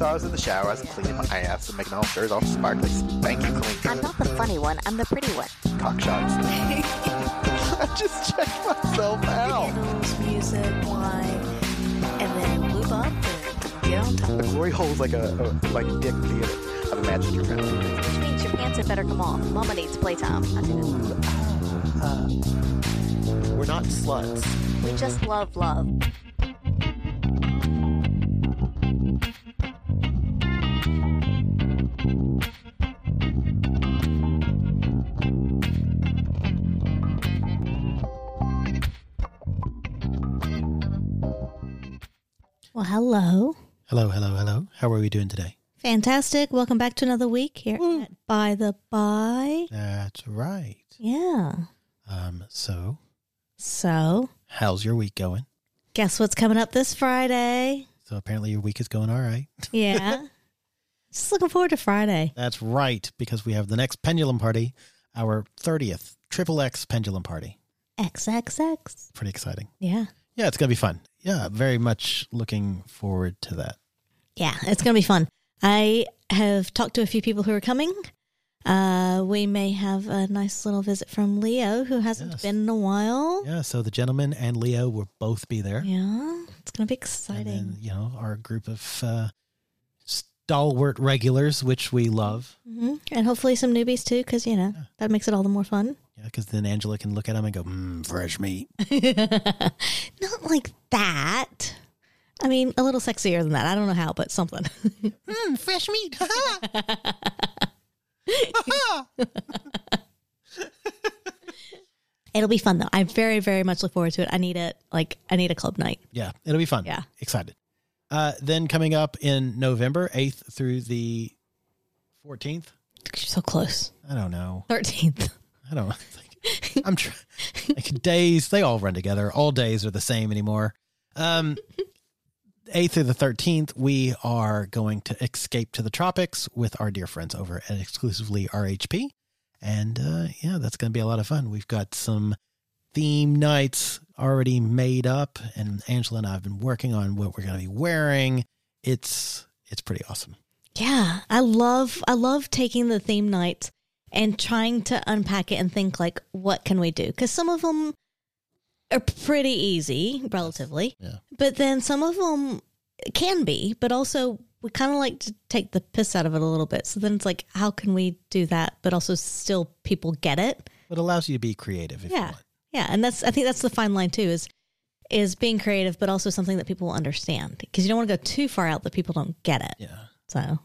So I was in the shower, I was cleaning my ass and making all shirts all sparkly, spanky clean. I'm not the funny one. I'm the pretty one. Cock shots. I just checked myself out. Candles, music, wine, and then lube up and get on top. The glory hole's like a, a like dick theater. I've imagined your family. Which means your pants had better come off. Mama needs playtime. I do. Uh, we're not sluts. We just love love. Well, hello. Hello, hello, hello. How are we doing today? Fantastic. Welcome back to another week here at By the Bi. That's right. Yeah. Um, so So, how's your week going? guess what's coming up this Friday? So apparently your week is going all right. Yeah. Just looking forward to Friday. That's right, because we have the next pendulum party, our 30th triple X pendulum party. XXX. Pretty exciting. Yeah. Yeah, it's going to be fun. Yeah, very much looking forward to that. Yeah, it's going to be fun. I have talked to a few people who are coming. Uh, we may have a nice little visit from Leo, who hasn't Yes. been in a while. Yeah, so the gentleman and Leo will both be there. Yeah, it's going to be exciting. then, you know, our group of uh, stalwart regulars, which we love. hmm And hopefully some newbies too, because, you know, that makes it all the more fun. Yeah, because then Angela can look at them and go, mmm, fresh meat. Not like that. I mean, a little sexier than that. I don't know how, but something. Mmm, fresh meat. It'll be fun though. I very, very much look forward to it. I need it. Like, I need a club night. Yeah, it'll be fun. Yeah. Excited. Uh, then coming up in November, 8th through the 14th. You're so close. I don't know. 13th. I don't think I'm trying. Like days, they all run together. All days are the same anymore. Um, 8th through the 13th, we are going to escape to the tropics with our dear friends over at exclusively RHP. And uh, yeah, that's going to be a lot of fun. We've got some theme nights already made up, and Angela and I have been working on what we're going to be wearing. It's it's pretty awesome. Yeah. I love, I love taking the theme nights and trying to unpack it and think like, what can we do? Because some of them are pretty easy, relatively. Yeah. But then some of them can be, but also we kind of like to take the piss out of it a little bit. So then it's like, how can we do that, but also still people get it? It allows you to be creative if you want. Yeah, and that's I think that's the fine line too is is being creative, but also something that people will understand because you don't want to go too far out that people don't get it. Yeah. So,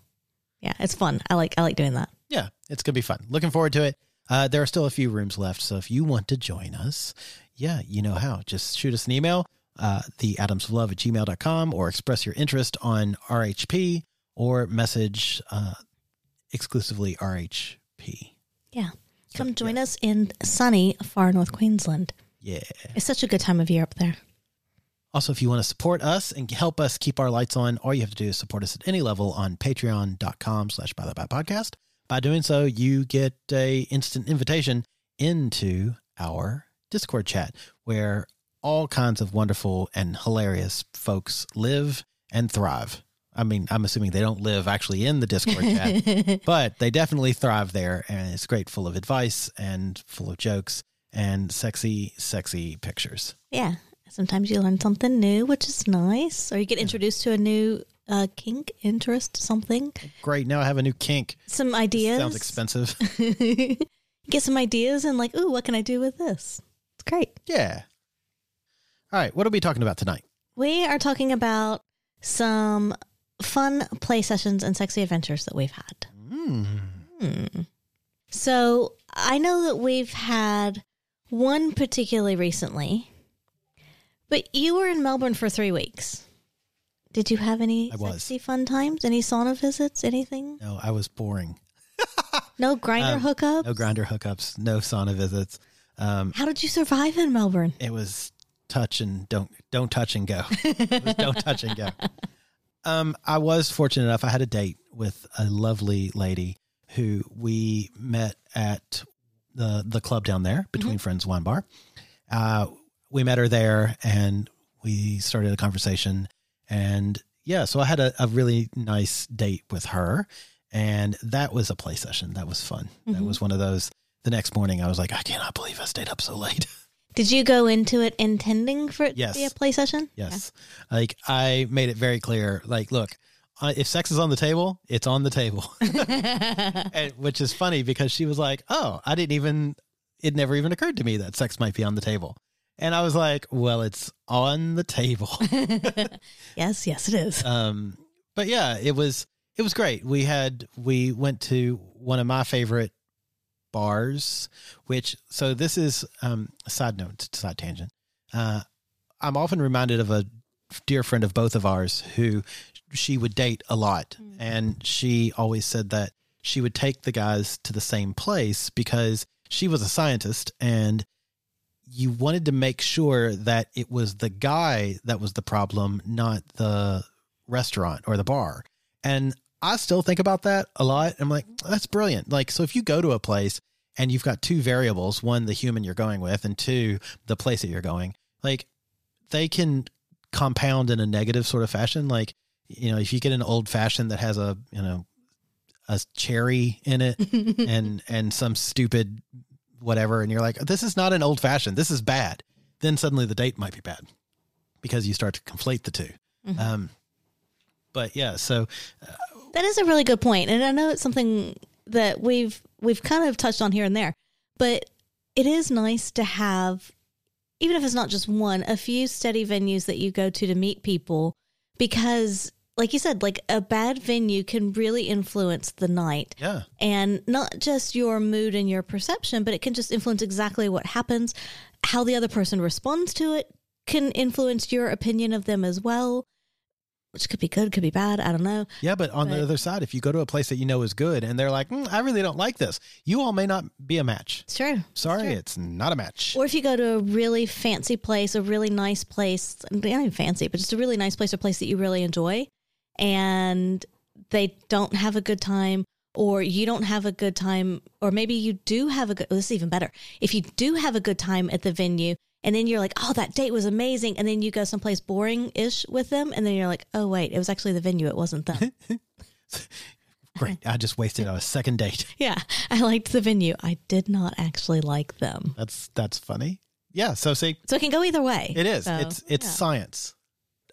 yeah, it's fun. I like I like doing that. yeah, it's gonna be fun. Looking forward to it. Uh, there are still a few rooms left, so if you want to join us, yeah, you know how. Just shoot us an email, uh, the atoms of love at gmail.com, or express your interest on RHP, or message uh, exclusively RHP. Yeah, come join us in sunny far North Queensland. Yeah. It's such a good time of year up there. Also, if you want to support us and help us keep our lights on, all you have to do is support us at any level on patreon.com slash by the bi podcast. By doing so, you get a instant invitation into our Discord chat where all kinds of wonderful and hilarious folks live and thrive. I mean, I'm assuming they don't live actually in the Discord chat, but they definitely thrive there. And it's great, full of advice and full of jokes and sexy, sexy pictures. Yeah, sometimes you learn something new, which is nice, or you get introduced to a new uh, kink, interest, something, Great. Now I have a new kink. some ideas. Sounds expensive. get some ideas and like, ooh, what can I do with this? It's great. yeah. All right. What are we talking about tonight? We are talking about some fun play sessions and sexy adventures that we've had. Mm. Hmm. So I know that we've had one particularly recently, but you were in Melbourne for three weeks. Did you have any I was. sexy fun times? Any sauna visits? Anything? No, I was boring. No Grindr Um, hookup? No Grindr hookups, no sauna visits. Um, How did you survive in Melbourne? it was touch and don't don't touch and go. It was don't touch and go. Um, I was fortunate enough. I had a date with a lovely lady who we met at the the club down there between Friends Wine Bar. Uh, we met her there, and we started a conversation. And yeah, so I had a, a really nice date with her, and that was a play session. That was fun. That Mhm. was one of those. The next morning, I was like, I cannot believe I stayed up so late. Did you go into it intending for it Yes. to be a play session? Yes. Like I made it very clear. Like, look, uh, if sex is on the table, it's on the table. and, which is funny because she was like, "Oh, I didn't even. It never even occurred to me that sex might be on the table." And I was like, "Well, it's on the table." yes, yes, it is. um, but yeah, it was it was great. We had we went to one of my favorite bars, which so this is um, a side note, side tangent. Uh, I'm often reminded of a dear friend of both of ours who she would date a lot, and she always said that she would take the guys to the same place because she was a scientist and you wanted to make sure that it was the guy that was the problem, not the restaurant or the bar. And I still think about that a lot. I'm like, that's brilliant. Like, so if you go to a place and you've got two variables, one, the human you're going with, and two, the place that you're going, like, they can compound in a negative sort of fashion. Like, you know, if you get an old fashioned that has a, you know, a cherry in it and and some stupid whatever and you're like this is not an old fashioned this is bad then suddenly the date might be bad because you start to conflate the 2 Mhm. um but yeah so That is a really good point, and I know it's something that we've we've kind of touched on here and there, but it is nice to have, even if it's not just one, a few steady venues that you go to to meet people, because, like you said, like a bad venue can really influence the night, yeah. And not just your mood and your perception, but it can just influence exactly what happens, how the other person responds to it can influence your opinion of them as well. Which could be good, could be bad. I don't know. yeah but on the other side if you go to a place that you know is good and they're like mm, i really don't like this you all may not be a match It's true. sorry Sure. it's not a match Or if you go to a really fancy place, a really nice place, not even fancy, but just a really nice place, a place that you really enjoy, and they don't have a good time, or you don't have a good time, or maybe you do have a good, this is even better. If you do have a good time at the venue, and then you're like, oh, that date was amazing, and then you go someplace boring ish with them, and then you're like, oh, wait, it was actually the venue, it wasn't them. great i just wasted a second date yeah, I liked the venue. I did not actually like them. that's that's funny yeah so see So it can go either way. it is So, it's it's yeah. science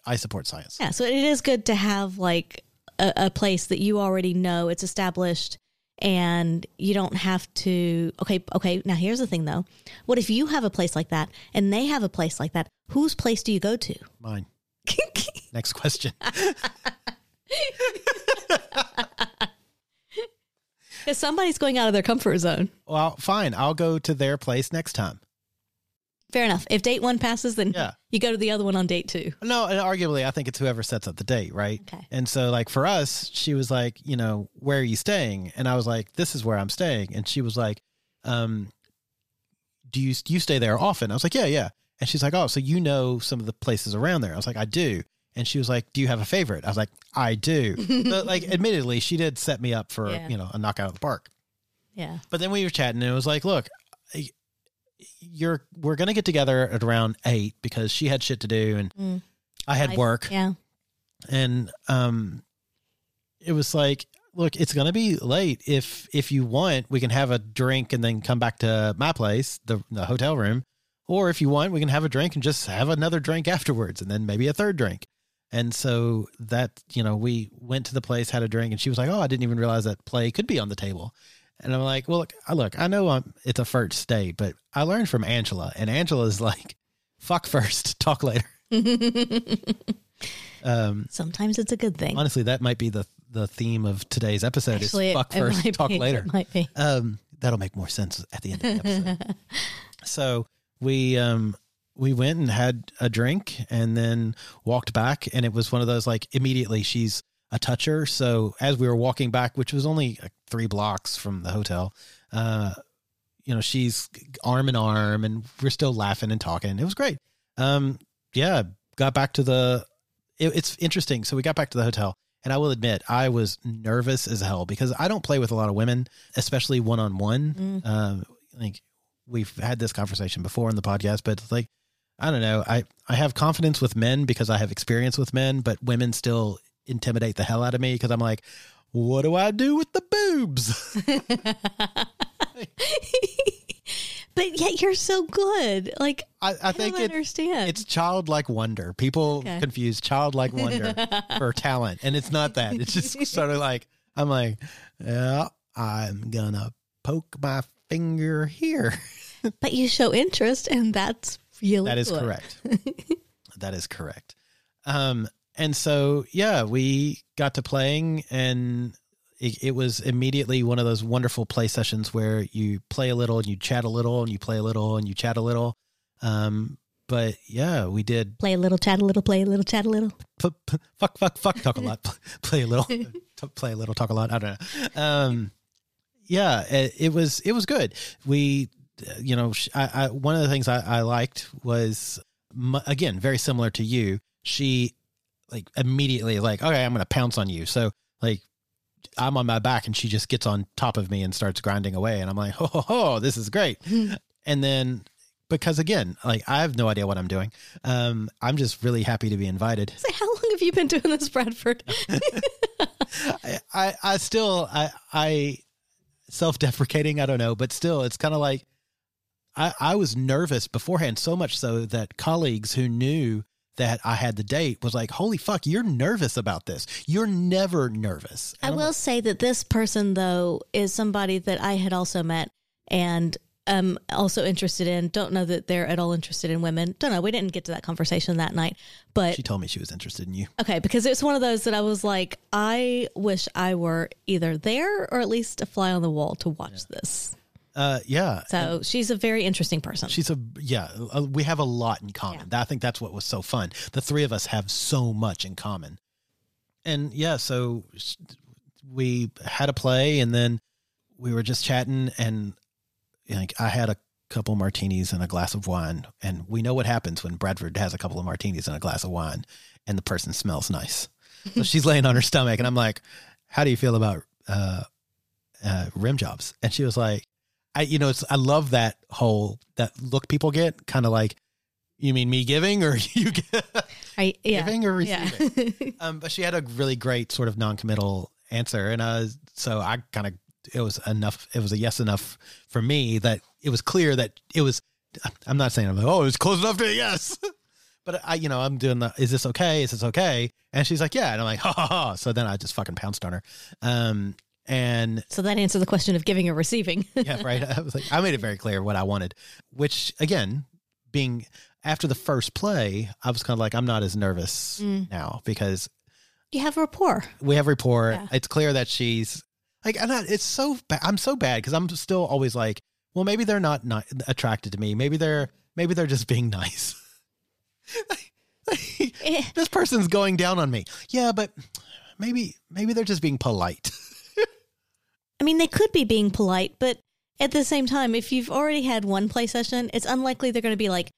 i support science Yeah, so it is good to have like a, a place that you already know it's established and you don't have to okay okay now here's the thing though. What if you have a place like that and they have a place like that? Whose place do you go to? Mine. Next question. Because somebody's going out of their comfort zone. Well fine. I'll go to their place next time fair enough if date one passes then Yeah. you go to the other one on date two No, and arguably, I think it's whoever sets up the date, right? Okay. And so, like for us, she was like, you know, where are you staying? And I was like, this is where I'm staying. And she was like, um, do you you stay there often? I was like, yeah, yeah. And she's like, oh, so you know some of the places around there? I was like, I do. And she was like, do you have a favorite? I was like, I do. but like, admittedly, she did set me up for Yeah. you know a knockout of the park. yeah But then we were chatting, and it was like, look, you're we're gonna get together at around eight because she had shit to do and Mm. I had I- work. Yeah. And um it was like look it's going to be late. If if you want we can have a drink and then come back to my place the, the hotel room. Or if you want we can have a drink and just have another drink afterwards and then maybe a third drink. And so that you know we went to the place had a drink and she was like oh i didn't even realize that play could be on the table and i'm like well look i look i know I'm, it's a first date but i learned from angela and angela's like fuck first talk later. Um sometimes it's a good thing. honestly that might be the the theme of today's episode Actually, is fuck it first might talk be. later. It might be. Um that'll make more sense at the end of the episode. So we um we went and had a drink and then walked back and it was one of those like immediately she's a toucher. So as we were walking back which was only like three blocks from the hotel uh you know she's arm in arm and we're still laughing and talking. It was great. Um yeah got back to the it, it's interesting. So we got back to the hotel and i will admit i was nervous as hell because i don't play with a lot of women especially one-on-one. Um like we've had this conversation before in the podcast but it's like I don't know. I, I have confidence with men because I have experience with men, but women still intimidate the hell out of me because I'm like, what do I do with the boobs? But yet you're so good. Like I, I think don't it, understand. it's childlike wonder. People Okay. confuse childlike wonder for talent, and it's not that. It's just sort of like I'm like, yeah, I'm gonna poke my finger here. but you show interest, and that's really That is good. correct. that is correct. Um, and so yeah, we got to playing, and it, it was immediately one of those wonderful play sessions where you play a little and you chat a little, and you play a little and you chat a little. Um, but yeah, we did Play a little, chat a little, play a little, chat a little. p- p- fuck, fuck, fuck, talk a lot, play a little, t- play a little, talk a lot. I don't know. Um, yeah, it, it was it was good. We, you know, I, I one of the things I, I liked was again very similar to you. She like immediately like okay, I'm gonna pounce on you. So like. I'm on my back and she just gets on top of me and starts grinding away and I'm like, ho ho ho, this is great. and then because again, like I have no idea what I'm doing. Um, I'm just really happy to be invited. Say, how long have you been doing this, Bradford? I, I, I still, I, I self-deprecating. I don't know, but still, it's kind of like I, I was nervous beforehand, so much so that colleagues who knew that I had the date was like, "Holy fuck, you're nervous about this. You're never nervous." I And I'm will like, say that this person, though, is somebody that I had also met and um also interested in. Don't know that they're at all interested in women. Don't know. We didn't get to that conversation that night, but she told me she was interested in you. okay, because it's one of those that I was like, I wish I were either there or at least a fly on the wall to watch this. Uh, yeah. So she's a very interesting person. She's a yeah. uh, We have a lot in common. I think that's what was so fun. The three of us have so much in common, and yeah. So we had a play, and then we were just chatting, and like I had a couple martinis and a glass of wine, and we know what happens when Bradford has a couple of martinis and a glass of wine, and the person smells nice. So she's laying on her stomach, and I'm like, "How do you feel about uh, uh, rim jobs?" And she was like. I you know it's I love that whole that look people get kind of like you mean me giving or you I, yeah. giving or yeah. receiving um but she had a really great sort of non-committal answer and uh so I kind of it was enough it was a yes enough for me that it was clear that it was I'm not saying I'm like oh it was close enough to a yes. But I you know I'm doing the is this okay? Is this okay? And she's like yeah. And I'm like ha ha ha. So then I just fucking pounced on her. Um and so that answers the question of giving or receiving. yeah, right. I was like, I made it very clear what I wanted, which again, being after the first play, I was kind of like, I'm not as nervous Mm. now because you have rapport. we have rapport. Yeah. It's clear that she's like, I'm not, it's so bad. I'm so bad because I'm still always like, well, maybe they're not, not attracted to me. Maybe they're, maybe they're just being nice. Eh. this person's going down on me. Yeah, but maybe, maybe they're just being polite. I mean, they could be being polite, but at the same time, if you've already had one play session, it's unlikely they're going to be like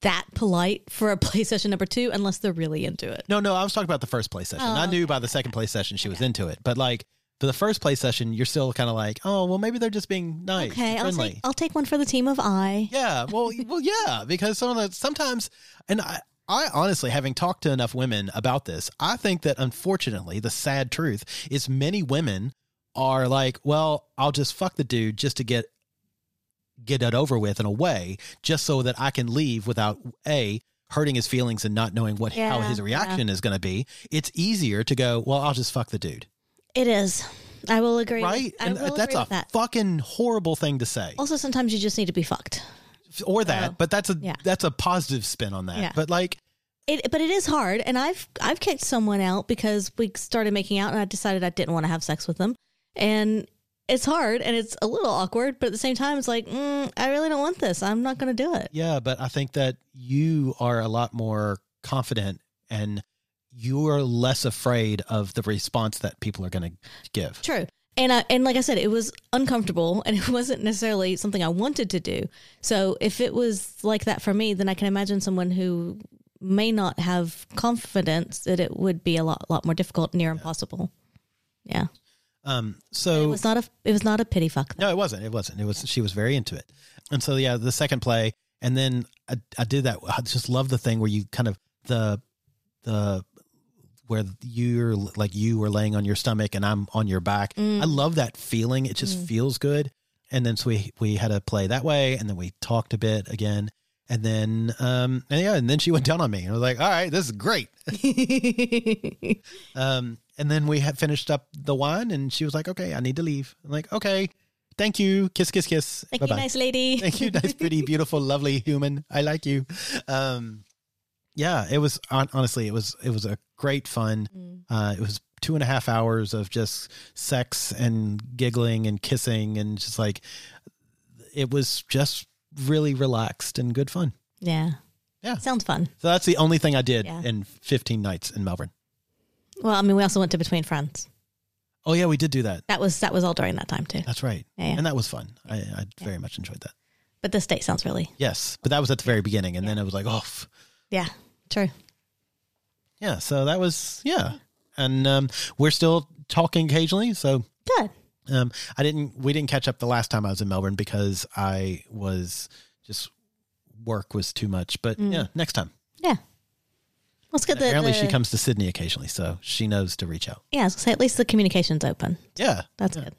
that polite for a play session number two unless they're really into it. No, no, I was talking about the first play session. Oh, I knew by the second play session she was into it, but like for the first play session, you're still kind of like, oh, well, maybe they're just being nice, okay, I'll take I'll take one for the team of I. yeah, well, well, yeah, because some of the sometimes, and I, I honestly, having talked to enough women about this, I think that unfortunately, the sad truth is many women are like, well, I'll just fuck the dude just to get get it over with in a way, just so that I can leave without a hurting his feelings and not knowing what how his reaction is going to be. It's easier to go, well, I'll just fuck the dude, It is. I will agree. right? I and uh, will that's a that. fucking horrible thing to say. Also, sometimes you just need to be fucked. or that, Oh, but that's a yeah. that's a positive spin on that. Yeah. But like, It, but it is hard, and I've I've kicked someone out because we started making out, and I decided I didn't want to have sex with them, and it's hard and it's a little awkward, but at the same time, it's like, mm, I really don't want this. I'm not going to do it. Yeah, but I think that you are a lot more confident and you are less afraid of the response that people are going to give. True. And I, and like I said, it was uncomfortable and it wasn't necessarily something I wanted to do. So if it was like that for me, then I can imagine someone who may not have confidence that it would be a lot lot more difficult, near impossible. Yeah. Um, It so was not a it was not a pity fuck. no, it wasn't. It wasn't. It was. She was very into it, and so yeah, the second play, and then I, I did that. I just love the thing where you kind of the the where you're like you were laying on your stomach and I'm on your back. Mm. I love that feeling. It just feels good. And then so we we had a play that way, and then we talked a bit again, and then um and yeah, and then she went down on me, and I was like, all right, this is great. Um, and then we had finished up the wine, and she was like, okay, I need to leave. I'm like, okay, thank you, kiss, kiss, kiss. Thank you, Bye-bye. nice lady. Thank you, nice, pretty, beautiful, lovely human. I like you. Um, yeah, it was honestly, it was it was a great fun. Mm. Uh, it was two and a half hours of just sex and giggling and kissing and just like it was just really relaxed and good fun. Yeah. Yeah. Sounds fun. So that's the only thing I did Yeah. in 15 nights in Melbourne. Well, I mean, we also went to Between Friends. Oh yeah, we did do that. That was that was all during that time too. That's right. Yeah, yeah. And that was fun. I, I very much enjoyed that. But this date sounds really Yes, but that was at the very beginning, and then it was like, oh, f- yeah, true. yeah. So that was yeah, and um, we're still talking occasionally. So Good. um, I didn't, we didn't catch up the last time I was in Melbourne because I was just work was too much. But yeah, next time. Yeah. Let's get the. Apparently, the- she comes to Sydney occasionally, so she knows to reach out. Yeah, I was gonna say at least the communication's open. Yeah, That's yeah. good.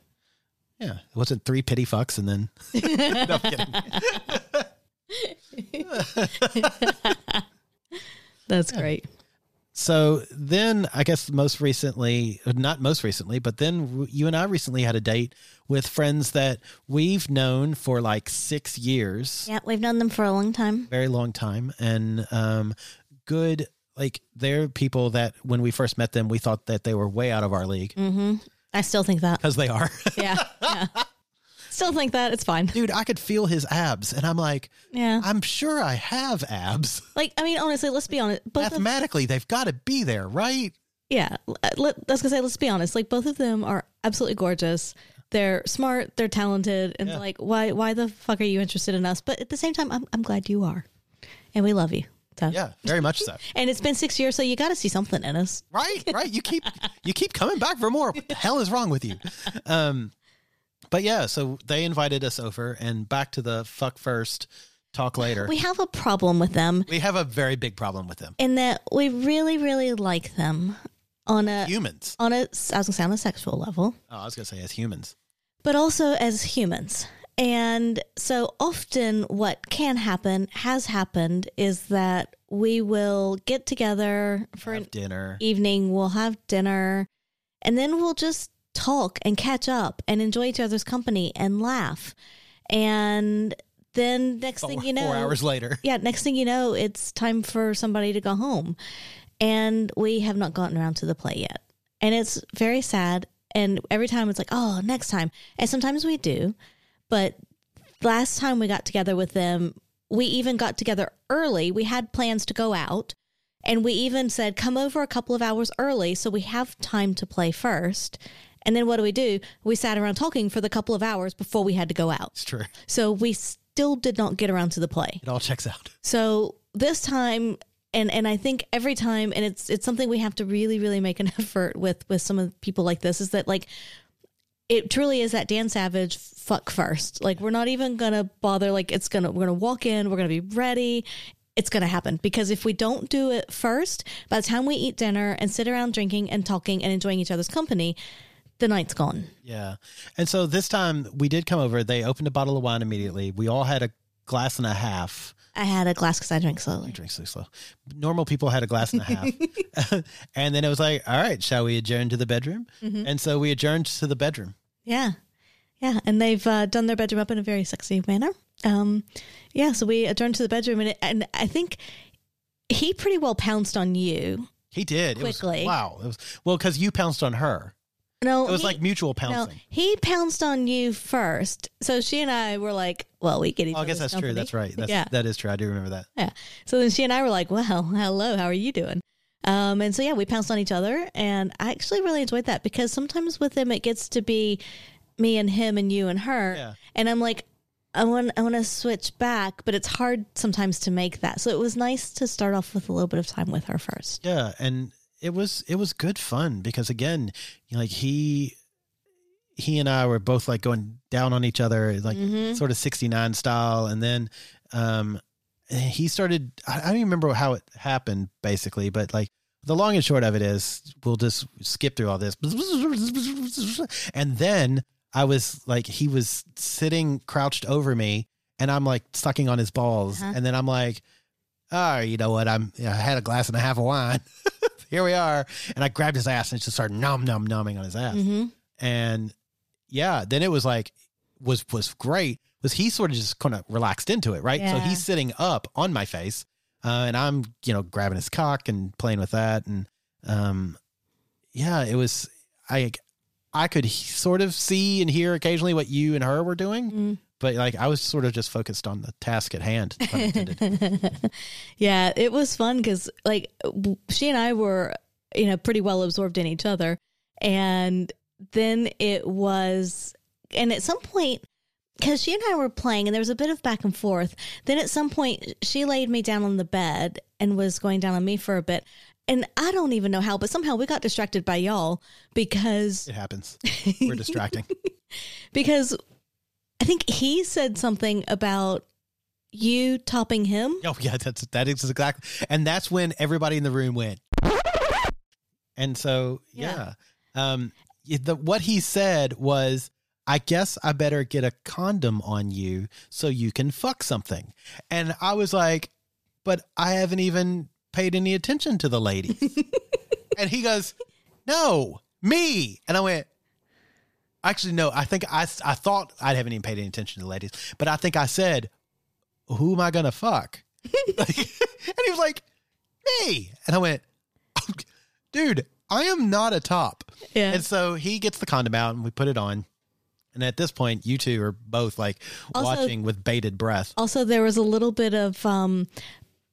Yeah, it wasn't three pity fucks, and then no, kidding. That's great. So then, I guess most recently, not most recently, but then you and I recently had a date with friends that we've known for like six years, Yeah, we've known them for a long time. very long time, and um, good. Like they're people that when we first met them, we thought that they were way out of our league Mm-hmm. I still think that. because they are. Yeah. Yeah. still think that. It's fine. Dude, I could feel his abs, and I'm like, Yeah. I'm sure I have abs. Like, I mean, honestly, let's be honest. Both of, Mathematically, they've got to be there, right? yeah. Let, I was gonna say, let's be honest. Like, both of them are absolutely gorgeous. They're smart. They're talented. And Yeah. like, why? Why the fuck are you interested in us? But at the same time, I'm I'm glad you are, and we love you. So. Yeah, very much so. And it's been six years, so you got to see something in us. right right. You keep you keep coming back for more. What the hell is wrong with you? Um but yeah so they invited us over and back to the fuck first talk later. We have a problem with them. We have a very big problem with them. In that we really, really like them on a humans. on a I was gonna say on a sexual level, oh i was gonna say as humans. But also as humans. And so often, what can happen has happened is that we will get together for have an dinner evening, we'll have dinner, and then we'll just talk and catch up and enjoy each other's company and laugh. And then next thing you know, four hours later yeah, next thing you know, it's time for somebody to go home. And we have not gotten around to the play yet. And it's very sad. And every time it's like, oh, next time. And sometimes we do. But last time we got together with them, we even got together early. We had plans to go out. And we even said, come over a couple of hours early so we have time to play first. And then what do we do? We sat around talking for the couple of hours before we had to go out. it's true So we still did not get around to the play. it all checks out So this time and and I think every time and it's it's something we have to really really make an effort with with some of the people like this is that like it truly is that Dan Savage fuck first. Like we're not even to bother like it's to we're to walk in, we're to be ready. It's to happen because if we don't do it first, by the time we eat dinner and sit around drinking and talking and enjoying each other's company, the night's gone. yeah and so this time we did come over they opened a bottle of wine immediately we all had a glass and a half I had a glass cuz I drink slowly. I drink so slow. Normal people had a glass and a half. and then it was like, all right, shall we adjourn to the bedroom? Mm-hmm. And so we adjourned to the bedroom. Yeah. Yeah. And they've uh, done their bedroom up in a very sexy manner. Um, yeah. So we adjourned to the bedroom and, it, and I think he pretty well pounced on you. He did. It Quickly. was, wow. It was, well, because you pounced on her. No, It was he- like mutual pouncing. no, he pounced on you first. So she and I were like, well, we get each Oh, I guess that's true. That's right. That's, yeah. That is true. I do remember that. Yeah. So then she and I were like, well, hello, how are you doing? Um, and so, yeah, we pounced on each other. And I actually really enjoyed that because sometimes with him, it gets to be me and him and you and her. Yeah. And I'm like, I want, I want to switch back, but it's hard sometimes to make that. So it was nice to start off with a little bit of time with her first. Yeah, and it was it was good fun because again, like he he and I were both like going down on each other, like Mhm. sort of sixty nine style, and then um he started. I I don't even remember how it happened basically, but like the long and short of it is, we'll just skip through all this, and then I was like, he was sitting crouched over me, and I'm like sucking on his balls, Uh-huh. and then I'm like, oh, you know what? I'm I had a glass and a half of wine. Here we are, and I grabbed his ass and just started num num numbing on his ass, Mm-hmm. and yeah, then it was like was was great. Was he sort of just kind of relaxed into it, right? So he's sitting up on my face, uh, and I'm you know grabbing his cock and playing with that, and um, yeah, it was I I could sort of see and hear occasionally what you and her were doing, Mm. But like I was sort of just focused on the task at hand. yeah, it was fun because like she and I were, you know, pretty well absorbed in each other, and then it was, and at some point, because she and I were playing, and there was a bit of back and forth. Then at some point, she laid me down on the bed and was going down on me for a bit. And I don't even know how, but somehow we got distracted by y'all because it happens. We're distracting. because I think he said something about you topping him. Oh yeah, that's that is exactly, and that's when everybody in the room went. And so yeah, um, the what he said was, "I guess I better get a condom on you so you can fuck something," and I was like, "But I haven't even paid any attention to the ladies," and he goes, "No, me," and I went. Actually, no. I think I I thought I haven't even paid any attention to the ladies, but I think I said, "Who am I gonna fuck?" Like, and he was like, "Me," and I went, "Oh, "Dude, I am not a top." Yeah. And so he gets the condom out, and we put it on. And at this point, you two are both like Also- watching with bated breath. Also, there was a little bit of um,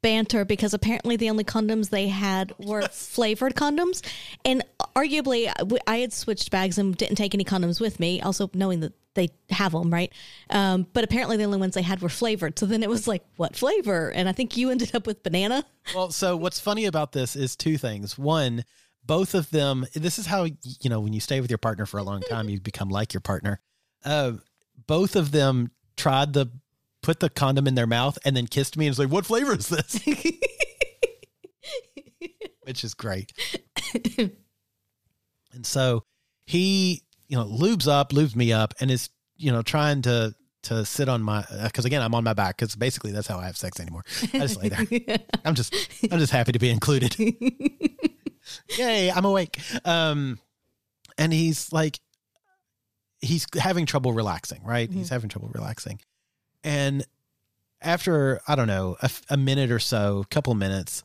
banter because apparently the only condoms they had were flavored condoms, and arguably I- had switched bags and didn't take any condoms with me. Also, knowing that they have them, right? Um, but apparently the only ones they had were flavored. So then it was like, what flavor? And I think you ended up with banana. Well, so what's funny about this is two things. One, both of them. This is how you know when you stay with your partner for a long time, you become like your partner. Uh, both of them tried to put the condom in their mouth and then kissed me and was like, "What flavor is this?" Which is great. and so he, you know, lubes up, lubes me up, and is you know trying to to sit on my because again I'm on my back because basically that's how I have sex anymore. I just lay there. I'm just I'm just happy to be included. Yay, I'm awake. Um and he's like he's having trouble relaxing, right? He's having trouble relaxing. And after I don't know, a, a minute or so, a couple minutes,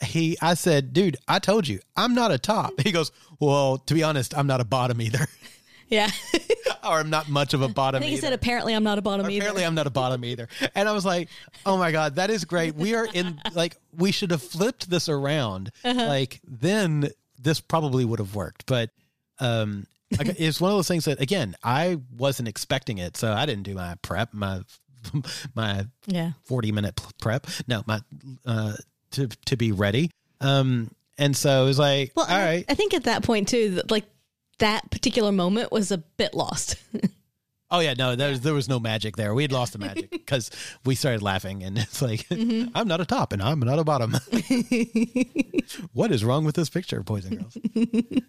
he I said, "Dude, I told you, I'm not a top." He goes, "Well, to be honest, I'm not a bottom either." Yeah. or I'm not much of a bottom I think he either. said, apparently I'm not a bottom Apparently, either. Apparently I'm not a bottom either. And I was like, oh my God, that is great. We are in, like, we should have flipped this around. Uh-huh. Like, then this probably would have worked. But um, it's one of those things that, again, I wasn't expecting it. So I didn't do my prep, my, my yeah. 40 minute prep. No, my, uh, to, to be ready. Um, and so it was like, Well, all I- right. I think at that point too, that, like that particular moment was a bit lost. Oh yeah, no, there was, there was no magic there. We had lost the magic because we started laughing, and it's like, I'm not a top and I'm not a bottom. what is wrong with this picture, boys and girls?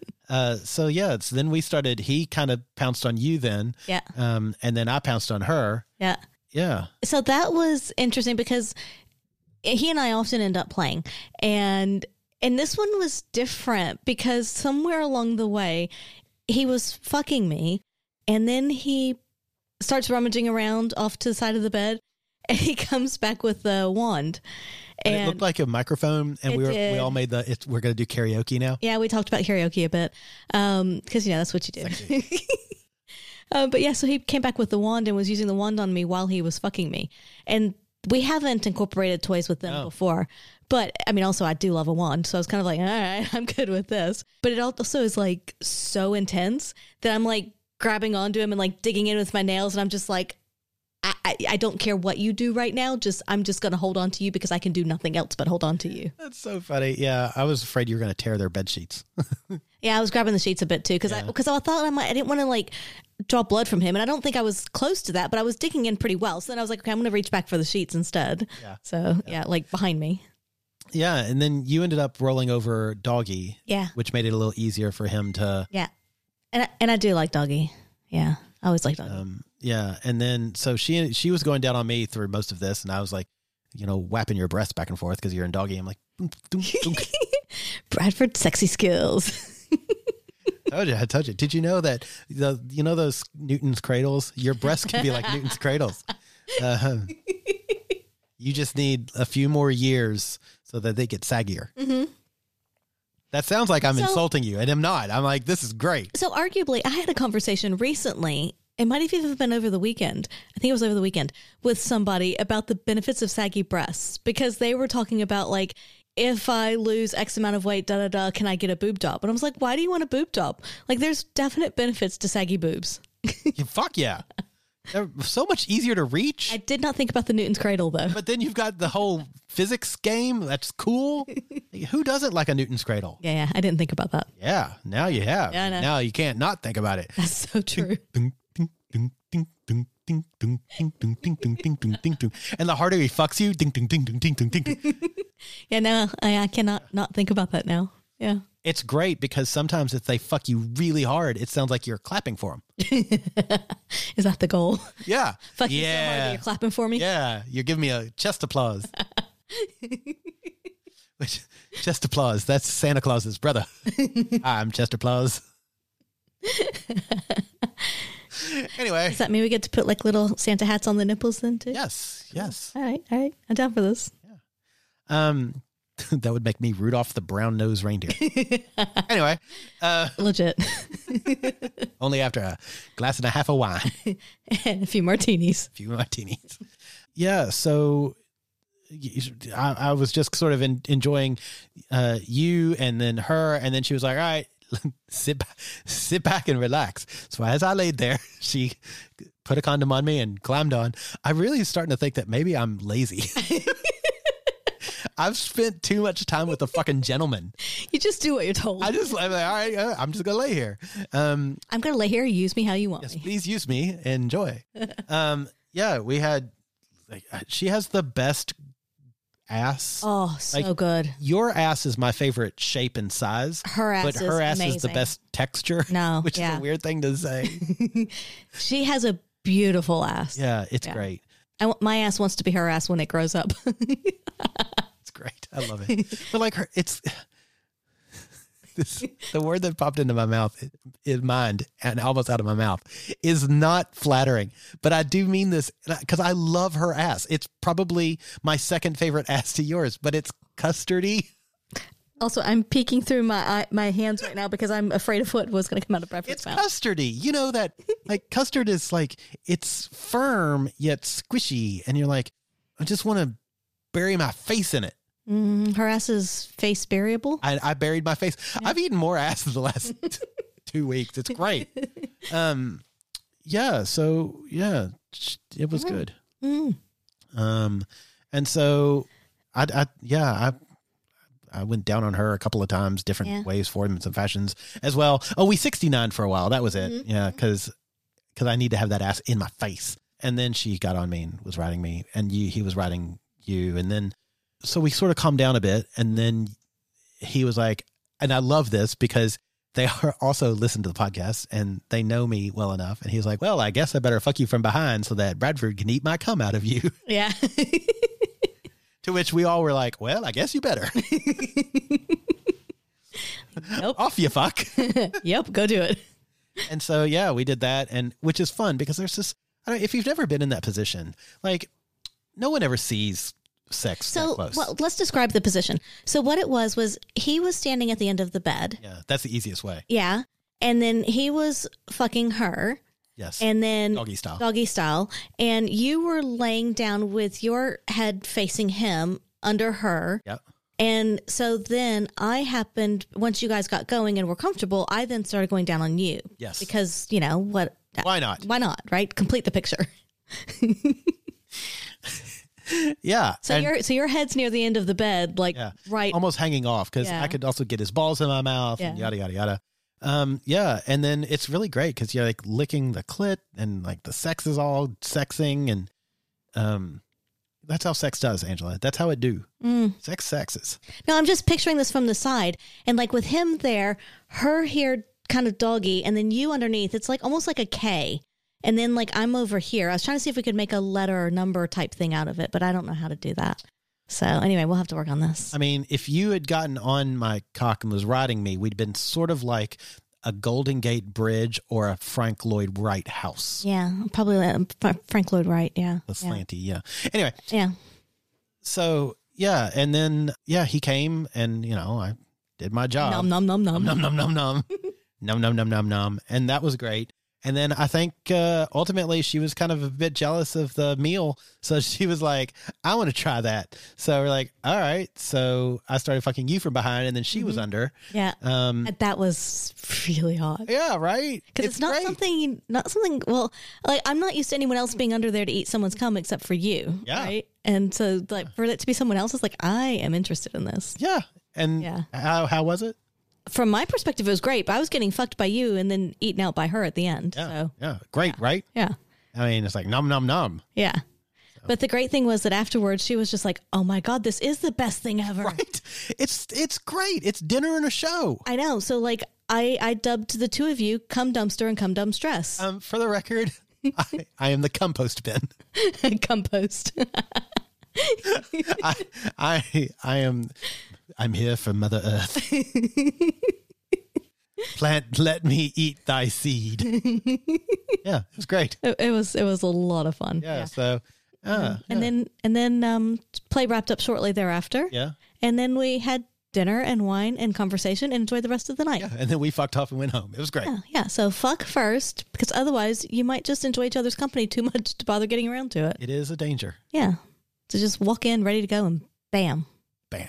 uh, so yeah, it's, then we started. He kind of pounced on you then, yeah. um, and then I pounced on her. Yeah. Yeah, So that was interesting because he and I often end up playing and and this one was different because somewhere along the way he was fucking me and then he starts rummaging around off to the side of the bed and he comes back with the wand. And And it looked like a microphone, and we were we all made the. It's, we're going to do karaoke now. yeah, we talked about karaoke a bit because you know that's what you do. uh, but yeah, so he came back with the wand and was using the wand on me while he was fucking me, and we haven't incorporated toys with them Oh. before. But I mean, also I do love a wand, so I was kind of like, all right, I'm good with this. But it also is like so intense that I'm like grabbing onto him and like digging in with my nails, and I'm just like. I, I, I don't care what you do right now. Just I'm just gonna hold on to you because I can do nothing else but hold on to you. That's so funny. Yeah, I was afraid you were going to tear their bed sheets. Yeah, I was grabbing the sheets a bit too because I because I thought I might I didn't want to like draw blood from him, and I don't think I was close to that, but I was digging in pretty well. So then I was like, okay, I'm gonna reach back for the sheets instead. Yeah. So yeah, like behind me. yeah, and then you ended up rolling over Doggy, Yeah, which made it a little easier for him to. yeah, and I, and I do like doggy. Yeah, I always like doggy. Um, yeah, and then so she she was going down on me through most of this, and I was like, you know, whapping your breast back and forth because you're in Doggy. I'm like. Bradford sexy skills. told you, I told you. Did you know that the you know those Newton's cradles? Your breasts can be like Newton's cradles. Um, you just need a few more years so that they get saggier. That sounds like I'm So- insulting you, and I'm not. I'm like, this is great. So arguably, I had a conversation recently. It might have even been over the weekend. I think it was over the weekend with somebody about the benefits of saggy breasts because they were talking about like if I lose X amount of weight, da da da, can I get a boob job? And I was like, why do you want a boob job? Like, there's definite benefits to saggy boobs. Yeah, Fuck yeah, they're so much easier to reach. I did not think about the Newton's cradle though. but then you've got the whole physics game. That's cool. Who doesn't like a Newton's cradle? Yeah, yeah, I didn't think about that. Yeah, now you have. Yeah, I know. Now you can't not think about it. That's so true. Ding, ding, ding, ding, ding, ding, ding, ding, ding, ding, ding, ding, ding, ding, ding. And the harder he fucks you, ding, ding, ding, ding, ding, ding, ding. Yeah, no, I, I cannot not think about that now. Yeah. It's great because sometimes if they fuck you really hard, it sounds like you're clapping for them. Is that the goal? Yeah. Fuck you so hard yeah. you're clapping for me. Yeah. You're giving me a chest applause. Which chest applause? That's Santa Claus's brother. I'm Chester Applause. anyway, Does that mean we get to put like little Santa hats on the nipples then too? yes, yes. All right, all right. I'm down for this. Yeah. Um, that would make me Rudolph the brown-nosed reindeer. anyway, uh, Legit. only after a glass and a half of wine, and a few martinis. a few martinis. Yeah, so I, I was just sort of en- enjoying uh, you and then her, and then she was like, "All right, sit ba- sit back and relax." So as I laid there, she put a condom on me and climbed on. I'm really starting to think that maybe I'm lazy. I've spent too much time with a fucking gentleman. You just do what you're told. I just I'm like, all right, uh, I'm just gonna lay here. Um, I'm gonna lay here. Use me how you want yes, me. please use me. Enjoy. um, yeah, we had. Like, uh, she has the best ass. Oh, so Like, good. Your ass is my favorite shape and size. Her ass but is her ass is the best texture. No, which is a weird thing to say. She has a beautiful ass. yeah, it's Yeah. great. I my ass wants to be her ass when it grows up. It's. I love it. but like her, it's this, the word that popped into my mouth, in mind, and almost out of my mouth, is not flattering. But I do mean this because I love her ass. It's probably my second favorite ass to yours, but it's custardy. also, I'm peeking through my eye, my hands right now because I'm afraid of what was going to come out of Bradford's It's mouth. custardy. You know that like custard is like it's firm yet squishy, and you're like, I just want to bury my face in it. Mm, her ass is face buriable. I, I buried my face. I've eaten more ass in the last two weeks. It's great. Um, yeah. So yeah, it was good. Mm. Um, and so I, I yeah, I. I went down on her a couple of times, different Yeah. ways, forms, and fashions as well. Oh, we 69 for a while. That was it. Mhm. Yeah. Cause, cause I need to have that ass in my face. And then she got on me and was riding me and you, he was riding you. And then, so we sort of calmed down a bit. And then he was like, and I love this because they are also listen to the podcast and they know me well enough. And he was like, well, I guess I better fuck you from behind so that Bradford can eat my cum out of you. Yeah. to which we all were like, well, I guess you better. nope. Off you fuck. yep. Go do it. and so yeah, we did that, and which is fun because there's this. I don't, if you've never been in that position, like no one ever sees sex So, close. well, let's describe the position. So, what it was was he was standing at the end of the bed. yeah, that's the easiest way. Yeah. And then he was fucking her. Yes. And then Doggy style. Doggy style. And you were laying down with your head facing him under her. Yep. And so then I happened, once you guys got going and were comfortable, I then started going down on you. Yes. Because, you know, what? Why not? Why not? Right? Complete the picture. Yeah. So and- your so your head's near the end of the bed, like yeah, right. almost hanging off because Yeah. I could also get his balls in my mouth and yada yada yada. Um, yeah, and then it's really great because you're like licking the clit and like the sex is all sexing and um, that's how sex does, Angela. That's how it do. Mm. Sex sexes. No, I'm just picturing this from the side, and like with him there, her here kind of doggy, and then you underneath. It's like almost like a K, and then like I'm over here. I was trying to see if we could make a letter or number type thing out of it, but I don't know how to do that. So anyway, we'll have to work on this. I mean, if you had gotten on my cock and was riding me, we'd been sort of like a Golden Gate Bridge or a Frank Lloyd Wright house. Yeah, probably uh, Frank Lloyd Wright. Yeah, The slanty, yeah. Anyway, yeah. so yeah, and then yeah, he came and you know I did my job. Nom nom nom nom. num num num num num num num num num, and that was great. And then I think uh, ultimately she was kind of a bit jealous of the meal, so she was like, "I want to try that." So we're like, "All right." So I started fucking you from behind, and then she was under. Yeah, Um, that was really hot. yeah, right. Because it's, not great. something, not something. Well, like I'm not used to anyone else being under there to eat someone's cum except for you, Yeah. right? And so, like, for it to be someone else, it's like I am interested in this. Yeah, and Yeah. how how was it? From my perspective, it was great. But I was getting fucked by you and then eaten out by her at the end. Yeah, So yeah, great, right? yeah, I mean, it's like num num num. yeah. But the great thing was that afterwards, she was just like, "Oh my god, this is the best thing ever." Right? It's it's great. It's dinner and a show. I know. So like, I I dubbed the two of you "Come dumpster" and "Come dump stress" Um, for the record, I, I am the compost bin. compost. I, I, I am, I'm here for Mother Earth. Plant, let me eat thy seed. yeah, it was great. it, it was it was a lot of fun. Yeah, so, uh, And then and then um, play wrapped up shortly thereafter. yeah, And then we had dinner and wine and conversation and enjoyed the rest of the night. yeah, and then we fucked off and went home. It was great. Yeah, yeah. So fuck first, because otherwise you might just enjoy each other's company too much to bother getting around to it. It is a danger. Yeah. So just walk in ready to go and bam. Bam.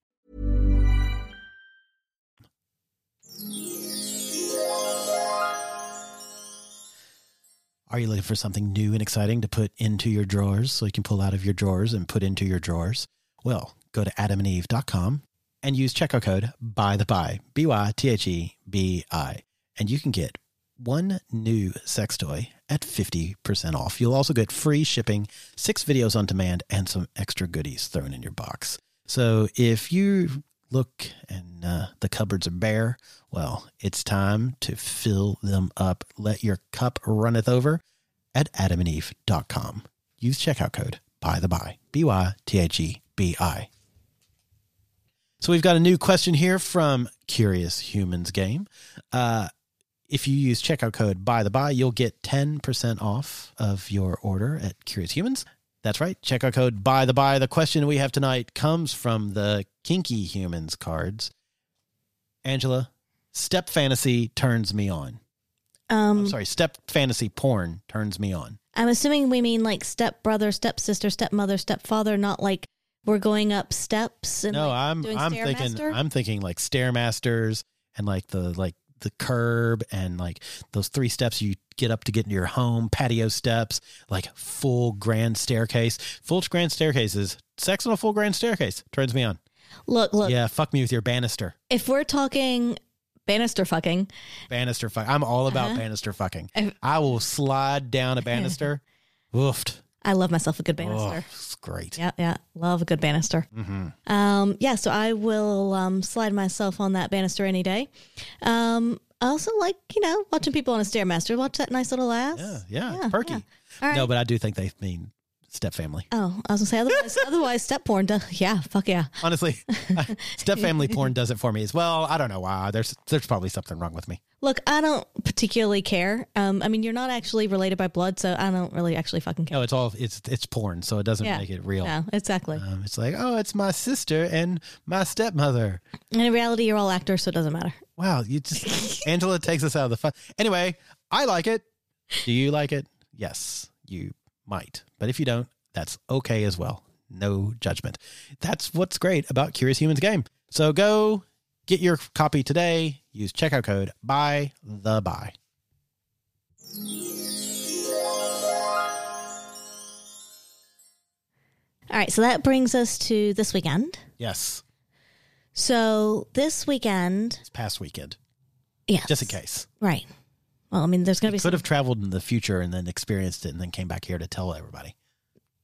Are you looking for something new and exciting to put into your drawers so you can pull out of your drawers and put into your drawers? Well, go to adamandeve.com and use checkout code by the bi, B Y T H E B I, and you can get one new sex toy at 50% off. You'll also get free shipping, six videos on demand, and some extra goodies thrown in your box. So if you look and uh, the cupboards are bare, well, it's time to fill them up. Let your cup runneth over at adamandeve.com. Use checkout code by the bi, B Y T H E B I. So we've got a new question here from Curious Humans Game. Uh, if you use checkout code by the bi, you'll get 10% off of your order at Curious Humans. That's right. Checkout code by the bi. The question we have tonight comes from the Kinky Humans cards. Angela, step fantasy turns me on. Um, I'm sorry, step fantasy porn turns me on. I'm assuming we mean like step brother, step sister, stepmother, stepfather, not like we're going up steps and no, like, I'm I'm thinking? I'm thinking like stairmasters and like the like the curb and like those three steps you get up to get into your home, patio steps, like full grand staircase, full grand staircases. Sex on a full grand staircase turns me on. Look, look. Yeah, fuck me with your banister. If we're talking banister fucking, Banister fuck. I'm all about Uh-huh. banister fucking. I will slide down a banister. Woofed. I love myself a good Oh, banister. it's great. Yeah, yeah, love a good banister. hmm Um, yeah, so I will um, slide myself on that banister any day. Um, I also like you know watching people on a stairmaster. Watch that nice little ass. Yeah, yeah, Yeah, it's perky. yeah. Right. No, but I do think they mean step family. Oh, I was gonna say otherwise. otherwise, step porn. Does, yeah, fuck yeah. Honestly, step family porn does it for me as well. I don't know why. There's there's probably something wrong with me. Look, I don't particularly care. Um, I mean, you're not actually related by blood, so I don't really actually fucking care. No, it's all it's it's porn, so it doesn't Yeah. make it real. No, exactly. Um, it's like, oh, it's my sister and my stepmother. And in reality, you're all actors, so it doesn't matter. Wow, you just Angela takes us out of the fun. Anyway, I like it. Do you like it? Yes, you might. But if you don't, that's okay as well. No judgment. That's what's great about Curious Humans game. So go get your copy today. Use checkout code by the bi. All right, so that brings us to this weekend. Yes, So this weekend, it's past weekend, yes, just in case. right? Well, I mean, there's going to be could have traveled in the future and then experienced it and then came back here to tell everybody.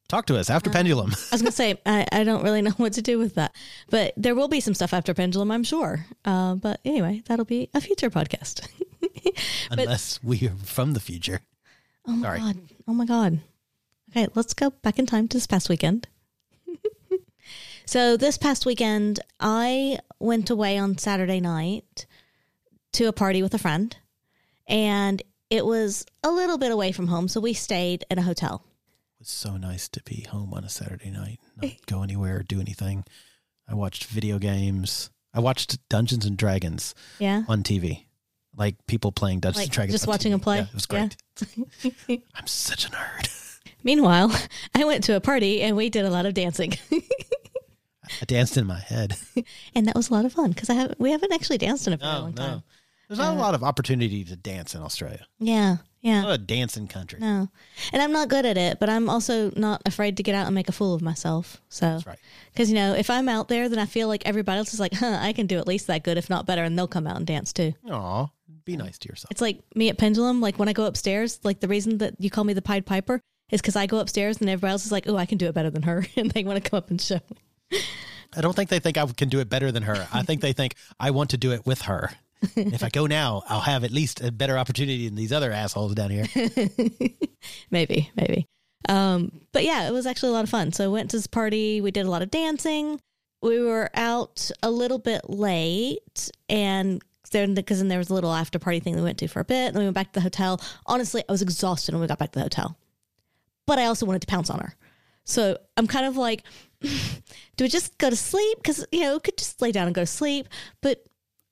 Talk to us after Pendulum. I was going to say, I, I don't really know what to do with that, but there will be some stuff after Pendulum, I'm sure. Uh, but anyway, that'll be a future podcast. Unless we are from the future. oh my Sorry. god! Oh my god! Okay, let's go back in time to this past weekend. so this past weekend, I went away on Saturday night to a party with a friend, and it was a little bit away from home, so we stayed in a hotel. It was so nice to be home on a Saturday night, not go anywhere, do anything. I watched video games. I watched Dungeons and Dragons Yeah. on TV, like people playing Dungeons Like, and Dragons. just watching TV. them play? Yeah, it was Yeah. great. I'm such a nerd. Meanwhile, I went to a party and we did a lot of dancing, I danced in my head. and that was a lot of fun because I have we haven't actually danced in a very No, long no. time. There's not a lot of opportunity to dance in Australia. Yeah, yeah. Not a dancing country. No. And I'm not good at it, but I'm also not afraid to get out and make a fool of myself. So, That's right. because, you know, if I'm out there, then I feel like everybody else is like, huh, I can do at least that good, if not better. And they'll come out and dance too. Aw, be nice to yourself. It's like me at Pendulum. Like when I go upstairs, like the reason that you call me the Pied Piper is because I go upstairs and everybody else is like, oh, I can do it better than her. And they want to come up and show me. I don't think they think I can do it better than her. I think they think I want to do it with her. If I go now, I'll have at least a better opportunity than these other assholes down here. maybe, maybe. Um, but yeah, it was actually a lot of fun. So I went to this party. We did a lot of dancing. We were out a little bit late, and then because then there was a little after party thing we went to for a bit. And then we went back to the hotel. Honestly, I was exhausted when we got back to the hotel, but I also wanted to pounce on her. So I'm kind of like, do we just go to sleep? Because you know, we could just lay down and go to sleep, but.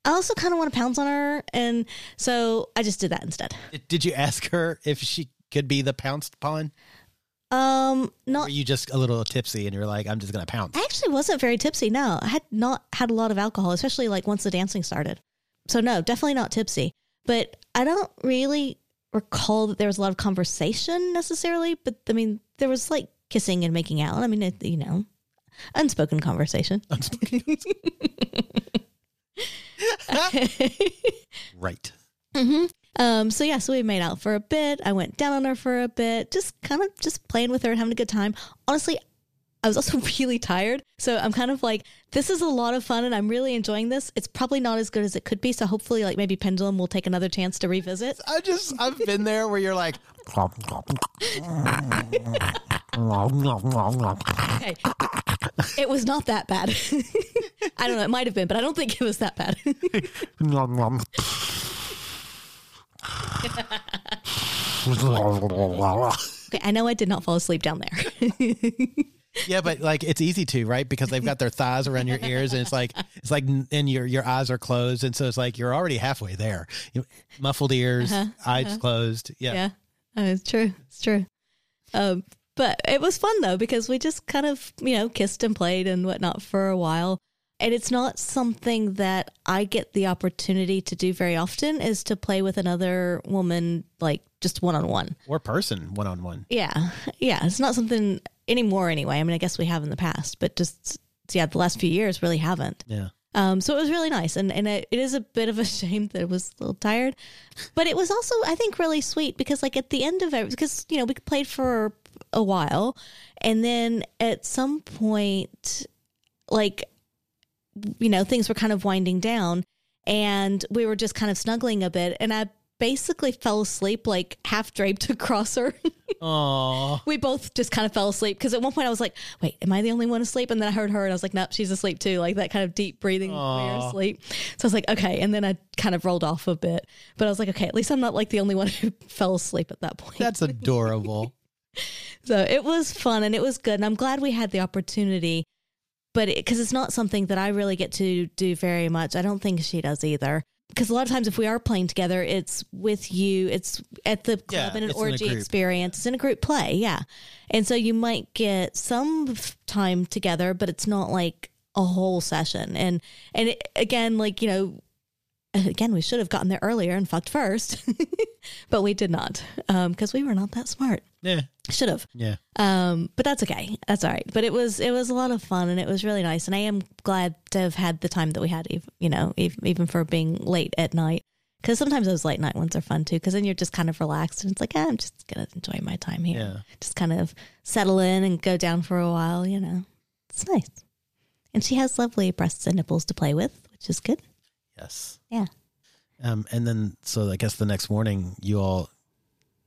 I also kind of want to pounce on her, and so I just did that instead. Did- you ask her if she could be the pounced upon? Um, not were you just a little tipsy and you're like, I'm just going to pounce? I actually wasn't very tipsy. No, I had not had a lot of alcohol, especially like once the dancing started. So no, definitely not tipsy. But I don't really recall that there was a lot of conversation necessarily. But I mean, there was like kissing and making out. I mean, it, you know, unspoken conversation. Right. hmm Um, so yeah, so we made out for a bit. I went down on her for a bit, just kind of just playing with her and having a good time. Honestly, I was also really tired. So I'm kind of like, this is a lot of fun and I'm really enjoying this. It's probably not as good as it could be. So hopefully like maybe Pendulum will take another chance to revisit. I just, I've been there where you're like, Okay. It was not that bad. I don't know. It might have been, but I don't think it was that bad. okay, I know I did not fall asleep down there. Yeah, but like it's easy to, right? Because they've got their thighs around your ears, and it's like it's like, and your your eyes are closed, and so it's like you're already halfway there. You muffled ears, Uh-huh, eyes closed. Yeah. Yeah, Oh, it's true. It's true. Um, but it was fun though because we just kind of you know kissed and played and whatnot for a while. And it's not something that I get the opportunity to do very often is to play with another woman like just one on one. or person one on one. Yeah. Yeah. It's not something anymore anyway. I mean, I guess we have in the past, but just, yeah, the last few years really haven't. Yeah. Um, so it was really nice. And, and it, it is a bit of a shame that it was a little tired, but it was also, I think, really sweet because, like, at the end of it, because, you know, we played for a while. And then at some point, like, you know, things were kind of winding down and we were just kind of snuggling a bit. And I basically fell asleep, like half draped across her. Oh, we both just kind of fell asleep because at one point I was like, wait, am I the only one asleep? And then I heard her and I was like, nope, she's asleep too. Like that kind of deep breathing when you're Aw. asleep. So I was like, okay. And then I kind of rolled off a bit, but I was like, okay, at least I'm not like the only one who fell asleep at that point. that's adorable. So it was fun and it was good. And I'm glad we had the opportunity, but because it's not something that I really get to do very much. I don't think she does either. Because a lot of times, if we are playing together, it's with you, it's at the club Yeah, in an it's in orgy experience, it's in a group play. Yeah. And so you might get some time together, but it's not like a whole session. And, and it, again, like, you know, again, we should have gotten there earlier and fucked first, but we did not um, because we were not that smart. Yeah. Should have. Yeah. Um, but that's okay. That's all right. But it was it was a lot of fun and it was really nice. And I am glad to have had the time that we had, you know, ev- even for being late at night. Because sometimes those late night ones are fun too. Because then you're just kind of relaxed and it's like, ah, I'm just gonna enjoy my time here. Yeah. Just kind of settle in and go down for a while. You know, it's nice. And she has lovely breasts and nipples to play with, which is good. Yes. Yeah. Um, and then, so I guess the next morning you all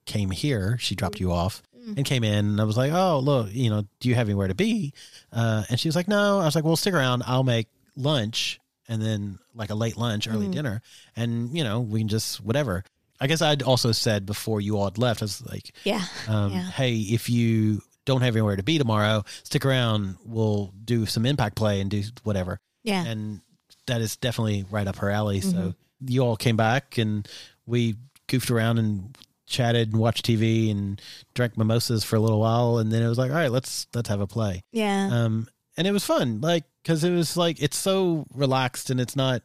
came here. She dropped you off and came in. And I was like, oh, look, you know, do you have anywhere to be? Uh, and she was like, no. I was like, well, stick around. I'll make lunch and then like a late lunch, early dinner. And, you know, we can just whatever. I guess I'd also said before you all had left, I was like, Yeah. um, Yeah. hey, if you don't have anywhere to be tomorrow, stick around. We'll do some impact play and do whatever Yeah. and that is definitely right up her alley. So Mm-hmm. you all came back and we goofed around and chatted and watched TV and drank mimosas for a little while, and then it was like, all right, let's let's have a play. yeah. Um, and it was fun, like because it was like it's so relaxed and it's not.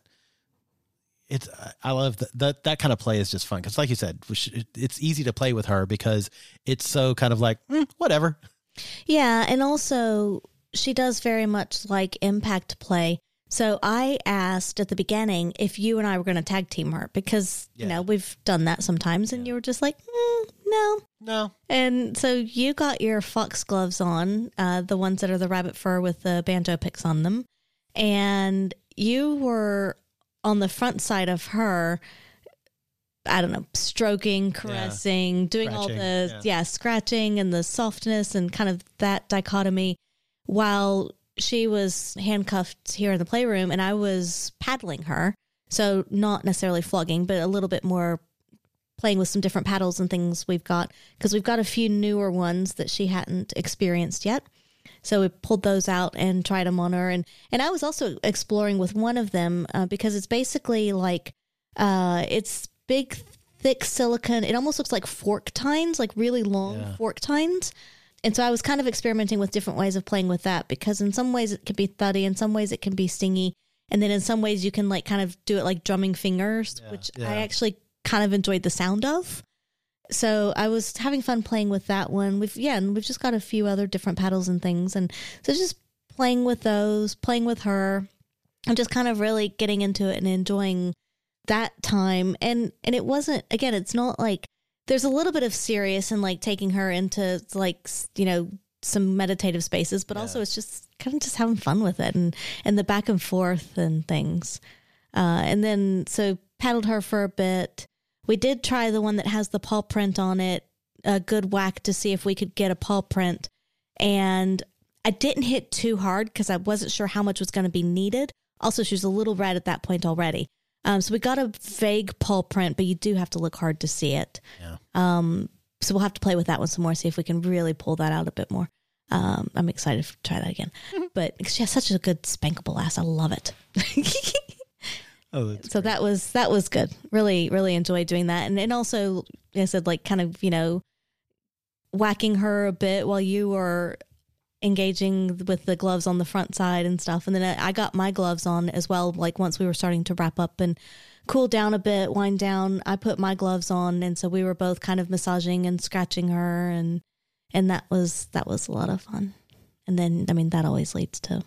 It's I love that that, that kind of play is just fun because, like you said, it's easy to play with her because it's so kind of like mm, whatever. Yeah, and also she does very much like impact play. So I asked at the beginning if you and I were going to tag team her because you know we've done that sometimes, and you were just like, mm, no. No, And so you got your fox gloves on, uh, the ones that are the rabbit fur with the banjo picks on them, and you were on the front side of her. I don't know, stroking, caressing, doing all the yeah. yeah. scratching and the softness and kind of that dichotomy while she was handcuffed here in the playroom and I was paddling her. So not necessarily flogging, but a little bit more playing with some different paddles and things we've got because we've got a few newer ones that she hadn't experienced yet. So we pulled those out and tried them on her, and and I was also exploring with one of them uh, because it's basically like uh, it's big, thick silicone. It almost looks like fork tines, like really long Yeah. fork tines. And so I was kind of experimenting with different ways of playing with that because in some ways it can be thuddy, in some ways it can be stingy, and then in some ways you can like kind of do it like drumming fingers, which yeah. I actually kind of enjoyed the sound of. So I was having fun playing with that one. We've yeah, and we've just got a few other different pedals and things, and so just playing with those, playing with her, and just kind of really getting into it and enjoying that time. And and it wasn't again, it's not like there's a little bit of serious and like taking her into like you know some meditative spaces, but also it's just kind of just having fun with it and and the back and forth and things. Uh, and then so paddled her for a bit. We did try the one that has the paw print on it, a good whack to see if we could get a paw print. And I didn't hit too hard because I wasn't sure how much was going to be needed. Also, she was a little red at that point already. Um, so we got a vague paw print, but you do have to look hard to see it. Yeah. Um, so we'll have to play with that one some more, see if we can really pull that out a bit more. Um, I'm excited to try that again. But she has such a good spankable ass. I love it. Oh, that's so that was that was good. Really, really enjoyed doing that, and and also like I said like kind of you know whacking her a bit while you were engaging with the gloves on the front side and stuff, and then I got my gloves on as well. Like once we were starting to wrap up and cool down a bit, wind down, I put my gloves on, and so we were both kind of massaging and scratching her, and and that was that was a lot of fun. And then I mean that always leads to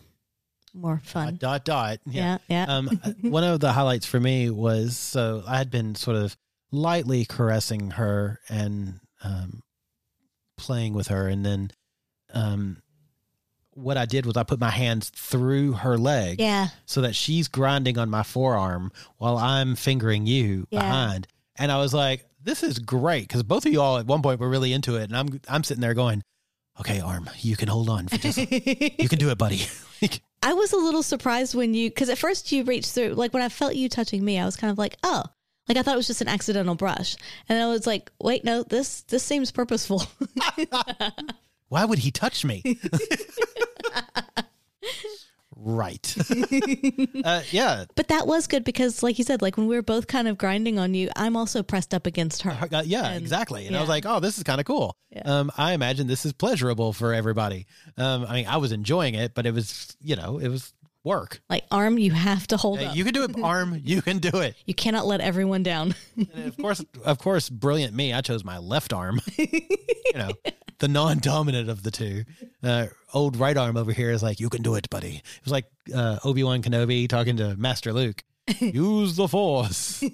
more fun. dot dot. Yeah, yeah. um, one of the highlights for me was so I had been sort of lightly caressing her and um, playing with her, and then um, what I did was I put my hands through her leg, yeah. so that she's grinding on my forearm while I'm fingering you Yeah. behind, and I was like, "This is great," because both of you all at one point were really into it, and I'm I'm sitting there going. Okay, arm, you can hold on for just. you can do it, buddy. I was a little surprised when you, because at first you reached through, like when I felt you touching me, I was kind of like, oh, like I thought it was just an accidental brush, and I was like, wait, no, this this seems purposeful. Why would he touch me? Right. uh, yeah. but that was good because, like you said, like when we were both kind of grinding on you, I'm also pressed up against her. Uh, yeah, And- exactly. And I was like, oh, this is kind of cool. Yeah. Um, I imagine this is pleasurable for everybody. Um, I mean, I was enjoying it, but it was, you know, it was work. Like arm, you have to hold Uh, up. you can do it, arm. You can do it. You cannot let everyone down. And of course, of course, brilliant me. I chose my left arm. you know, the non-dominant of the two. Uh, old right arm over here is like, you can do it, buddy. It was like uh, Obi Wan Kenobi talking to Master Luke. Use the force,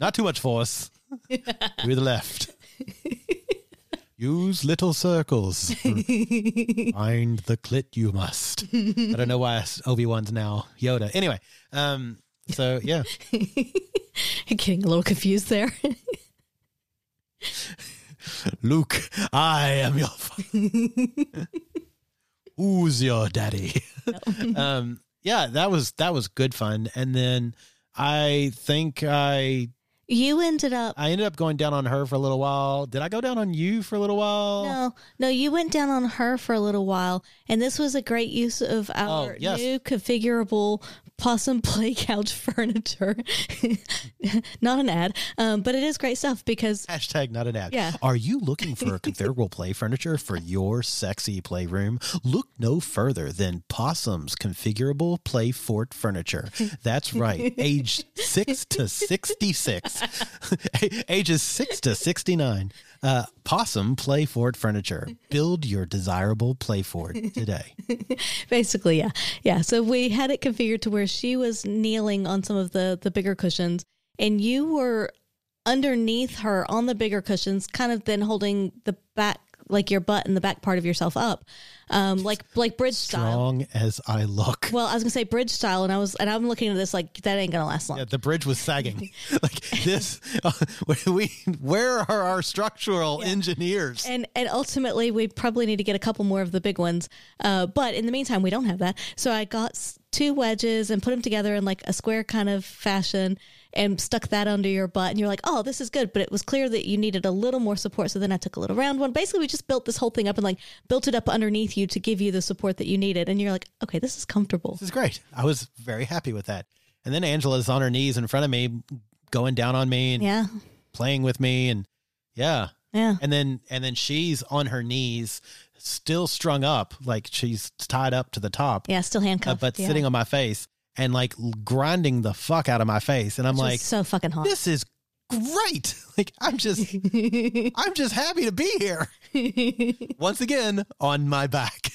not too much force. With the left. Use little circles. Find the clit you must. I don't know why Obi Wan's now Yoda. Anyway, um, so yeah. Getting a little confused there. Luke, I am your father. Who's your daddy? um, yeah, that was that was good fun. And then I think I you ended up. I ended up going down on her for a little while. Did I go down on you for a little while? No, no, you went down on her for a little while, and this was a great use of our Oh, yes. new configurable possum play couch furniture. Not an ad, um, but it is great stuff because Hashtag not an ad. Yeah. Are you looking for configurable play furniture for your sexy playroom? Look no further than Possum's configurable play fort furniture. That's right. Age six to 66. Ages six to 69. Uh, Possum Play Fort Furniture. Build your desirable play fort today. basically, yeah, yeah. So we had it configured to where she was kneeling on some of the the bigger cushions, and you were underneath her on the bigger cushions, kind of then holding the back, like your butt and the back part of yourself up, um, like like bridge style. Strong as I look. Well, I was gonna say bridge style, and I was, and I'm looking at this like that ain't gonna last long. Yeah, the bridge was sagging. like this, uh, we, where are our structural engineers? And and ultimately, we probably need to get a couple more of the big ones. Uh, but in the meantime, we don't have that. So I got two wedges and put them together in like a square kind of fashion and stuck that under your butt. And you're like, oh, this is good. But it was clear that you needed a little more support. So then I took a little round one. Basically, we just built this whole thing up and like built it up underneath you to give you the support that you needed. And you're like, okay, this is comfortable. This is great. I was very happy with that. And then Angela's on her knees in front of me, going down on me and Yeah. playing with me, and yeah. Yeah. And then and then she's on her knees, still strung up, like she's tied up to the top, Yeah. Still uh, handcuffed. but yeah. sitting on my face and like grinding the fuck out of my face. And I'm Which like, so fucking hot. this is great. Like I'm just I'm just happy to be here. Once again, on my back.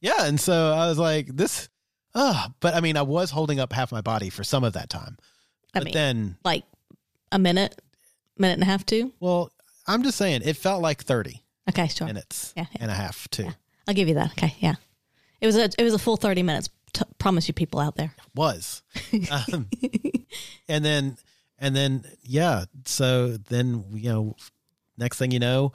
yeah, and so I was like, this uh but I mean I was holding up half my body for some of that time. I But mean, then like a minute, minute and a half, two. well, I'm just saying it felt like 30 Okay, sure. minutes Yeah, yeah. and a half too. I'll give you that. Okay, yeah. It was a it was a full thirty minutes. T- promise you, people out there. was um, and then and then yeah so then you know next thing you know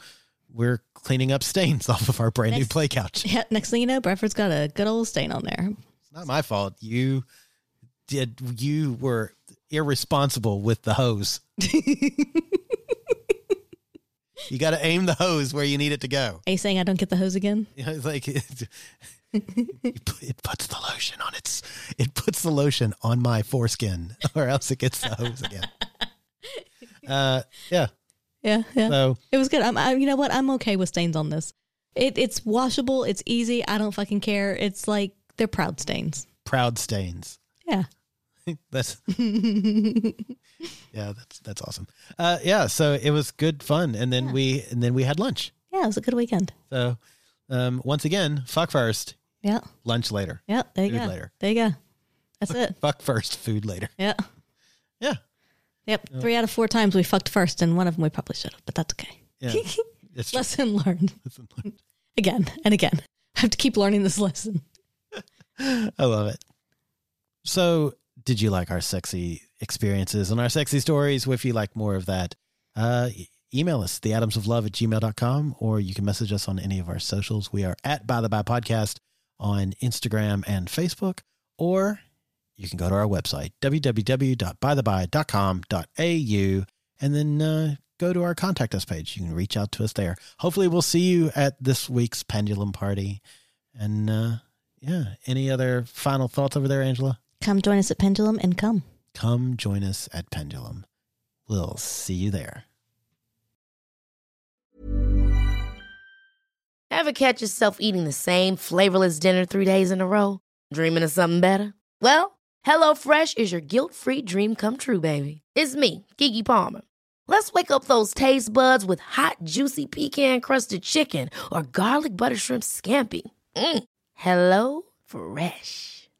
we're cleaning up stains off of our brand new play couch Yeah. Next thing you know, Bradford's got a good old stain on there. it's not my fault you did you were irresponsible with the hose You got to aim the hose where you need it to go. Are you saying I don't get the hose again? You know, it's like it, it puts the lotion on its. It puts the lotion on my foreskin, or else it gets the hose again. Uh, yeah. Yeah, yeah. So It was good. I'm, I, you know what? I'm okay with stains on this. It, it's washable. It's easy. I don't fucking care. It's like they're proud stains. proud stains. Yeah. that's yeah, that's that's awesome. Uh, yeah, so it was good fun, and then we and then we had lunch. Yeah, it was a good weekend. So um, once again, fuck first, Yeah. lunch later. Yeah. There you Food go. later. There you go. That's it. Fuck first, food later. Yeah. Yeah, Yep. Three out of four times we fucked first, and one of them we probably should have, but that's okay. yeah. It's true. Lesson learned. Again and again. I have to keep learning this lesson. I love it. So, did you like our sexy experiences and our sexy stories? If you like more of that, uh, email us, theatomsoflove at gmail.com, or you can message us on any of our socials. We are at By the Bi Podcast on Instagram and Facebook, or you can go to our website, www.bythebi.com.au, and then uh, go to our contact us page. You can reach out to us there. Hopefully, we'll see you at this week's pendulum party. And uh, yeah, any other final thoughts over there, Angela? Come join us at Pendulum and come. Come join us at Pendulum. We'll see you there. Ever catch yourself eating the same flavorless dinner three days in a row? Dreaming of something better? Well, HelloFresh is your guilt free dream come true, baby. It's me, Keke Palmer. Let's wake up those taste buds with hot, juicy pecan crusted chicken or garlic butter shrimp scampi. Mm. Hello Fresh.